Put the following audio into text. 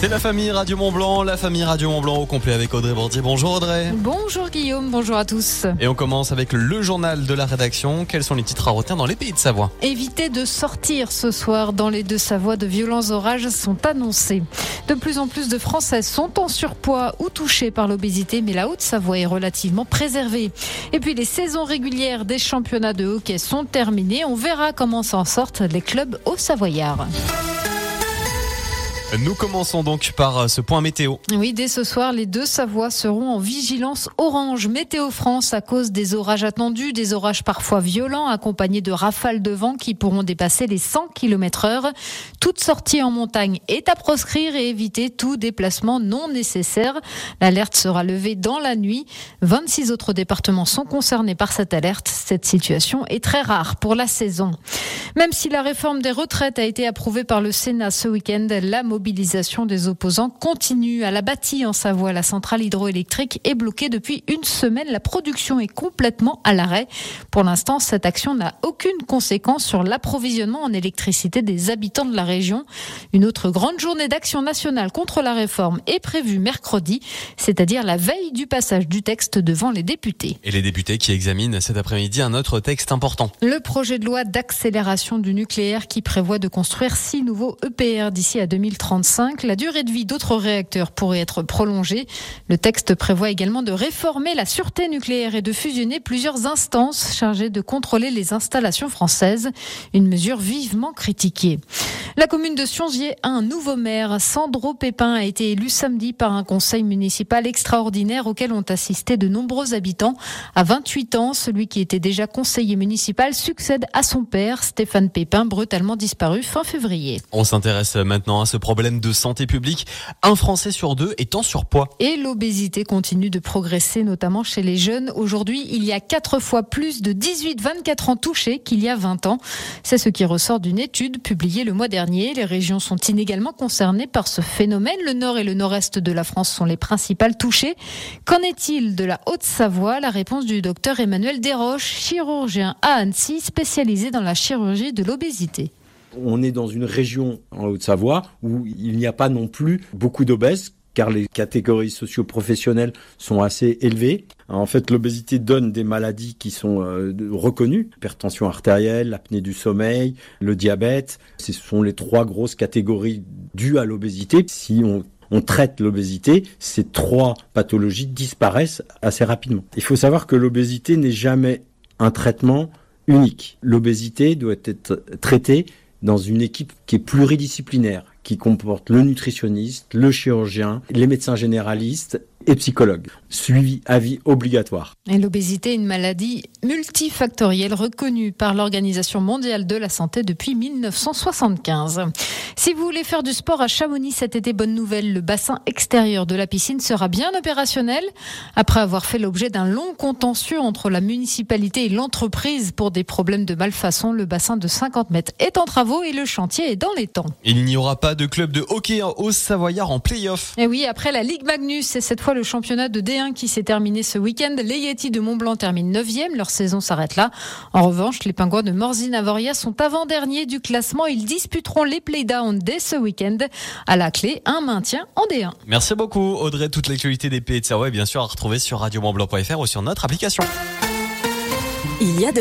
C'est la famille Radio Mont Blanc, la famille Radio Mont Blanc au complet avec Audrey Bordier. Bonjour Audrey. Bonjour Guillaume, bonjour à tous. Et on commence avec le journal de la rédaction. Quels sont les titres à retenir dans les pays de Savoie Évitez de sortir ce soir dans les deux Savoies. De violents orages sont annoncés. De plus en plus de Français sont en surpoids ou touchés par l'obésité, mais la Haute-Savoie est relativement préservée. Et puis les saisons régulières des championnats de hockey sont terminées. On verra comment s'en sortent les clubs au Savoyard. Nous commençons donc par euh, ce point météo. Oui, dès ce soir, les deux Savoies seront en vigilance orange. Météo France à cause des orages attendus, des orages parfois violents accompagnés de rafales de vent qui pourront dépasser les 100 km heure. Toute sortie en montagne est à proscrire et éviter tout déplacement non nécessaire. L'alerte sera levée dans la nuit. 26 autres départements sont concernés par cette alerte. Cette situation est très rare pour la saison. Même si la réforme des retraites a été approuvée par le Sénat ce week-end, la mobilisation des opposants continue. À la bâtie en Savoie, la centrale hydroélectrique est bloquée depuis une semaine. La production est complètement à l'arrêt. Pour l'instant, cette action n'a aucune conséquence sur l'approvisionnement en électricité des habitants de la région. Une autre grande journée d'action nationale contre la réforme est prévue mercredi, c'est-à-dire la veille du passage du texte devant les députés. Et les députés qui examinent cet après-midi un autre texte important. Le projet de loi d'accélération du nucléaire qui prévoit de construire six nouveaux EPR d'ici à 2030. La durée de vie d'autres réacteurs pourrait être prolongée. Le texte prévoit également de réformer la sûreté nucléaire et de fusionner plusieurs instances chargées de contrôler les installations françaises. Une mesure vivement critiquée. La commune de Siongier a un nouveau maire. Sandro Pépin a été élu samedi par un conseil municipal extraordinaire auquel ont assisté de nombreux habitants. À 28 ans, celui qui était déjà conseiller municipal succède à son père, Stéphane Pépin, brutalement disparu fin février. On s'intéresse maintenant à ce problème de santé publique. Un Français sur deux est en surpoids. Et l'obésité continue de progresser, notamment chez les jeunes. Aujourd'hui, il y a quatre fois plus de 18-24 ans touchés qu'il y a 20 ans. C'est ce qui ressort d'une étude publiée le mois dernier. Les régions sont inégalement concernées par ce phénomène. Le nord et le nord-est de la France sont les principales touchées. Qu'en est-il de la Haute-Savoie? La réponse du docteur Emmanuel Desroches, chirurgien à Annecy, spécialisé dans la chirurgie de l'obésité. On est dans une région en Haute-Savoie où il n'y a pas non plus beaucoup d'obèses car les catégories socio-professionnelles sont assez élevées. En fait, l'obésité donne des maladies qui sont euh, reconnues, hypertension artérielle, l'apnée du sommeil, le diabète. Ce sont les trois grosses catégories dues à l'obésité. Si on on traite l'obésité, ces trois pathologies disparaissent assez rapidement. Il faut savoir que l'obésité n'est jamais un traitement unique. L'obésité doit être traitée dans une équipe qui est pluridisciplinaire, qui comporte le nutritionniste, le chirurgien, les médecins généralistes et psychologue. Suivi à vie obligatoire. Et l'obésité est une maladie multifactorielle reconnue par l'Organisation mondiale de la santé depuis 1975. Si vous voulez faire du sport à Chamonix cet été, bonne nouvelle, le bassin extérieur de la piscine sera bien opérationnel. Après avoir fait l'objet d'un long contentieux entre la municipalité et l'entreprise pour des problèmes de malfaçon, le bassin de 50 mètres est en travaux et le chantier est dans les temps. Il n'y aura pas de club de hockey au Savoyard en play-off. Et oui, après la Ligue Magnus, c'est cette fois le championnat de D1 qui s'est terminé ce week-end. Les Yeti de Montblanc terminent 9e. Leur saison s'arrête là. En revanche, les Pingouins de Morzine-Avoria sont avant-derniers du classement. Ils disputeront les playdowns dès ce week-end. À la clé, un maintien en D1. Merci beaucoup, Audrey. Toute l'actualité des pays de Savoie est bien sûr à retrouver sur radiomontblanc.fr ou sur notre application. Il y a de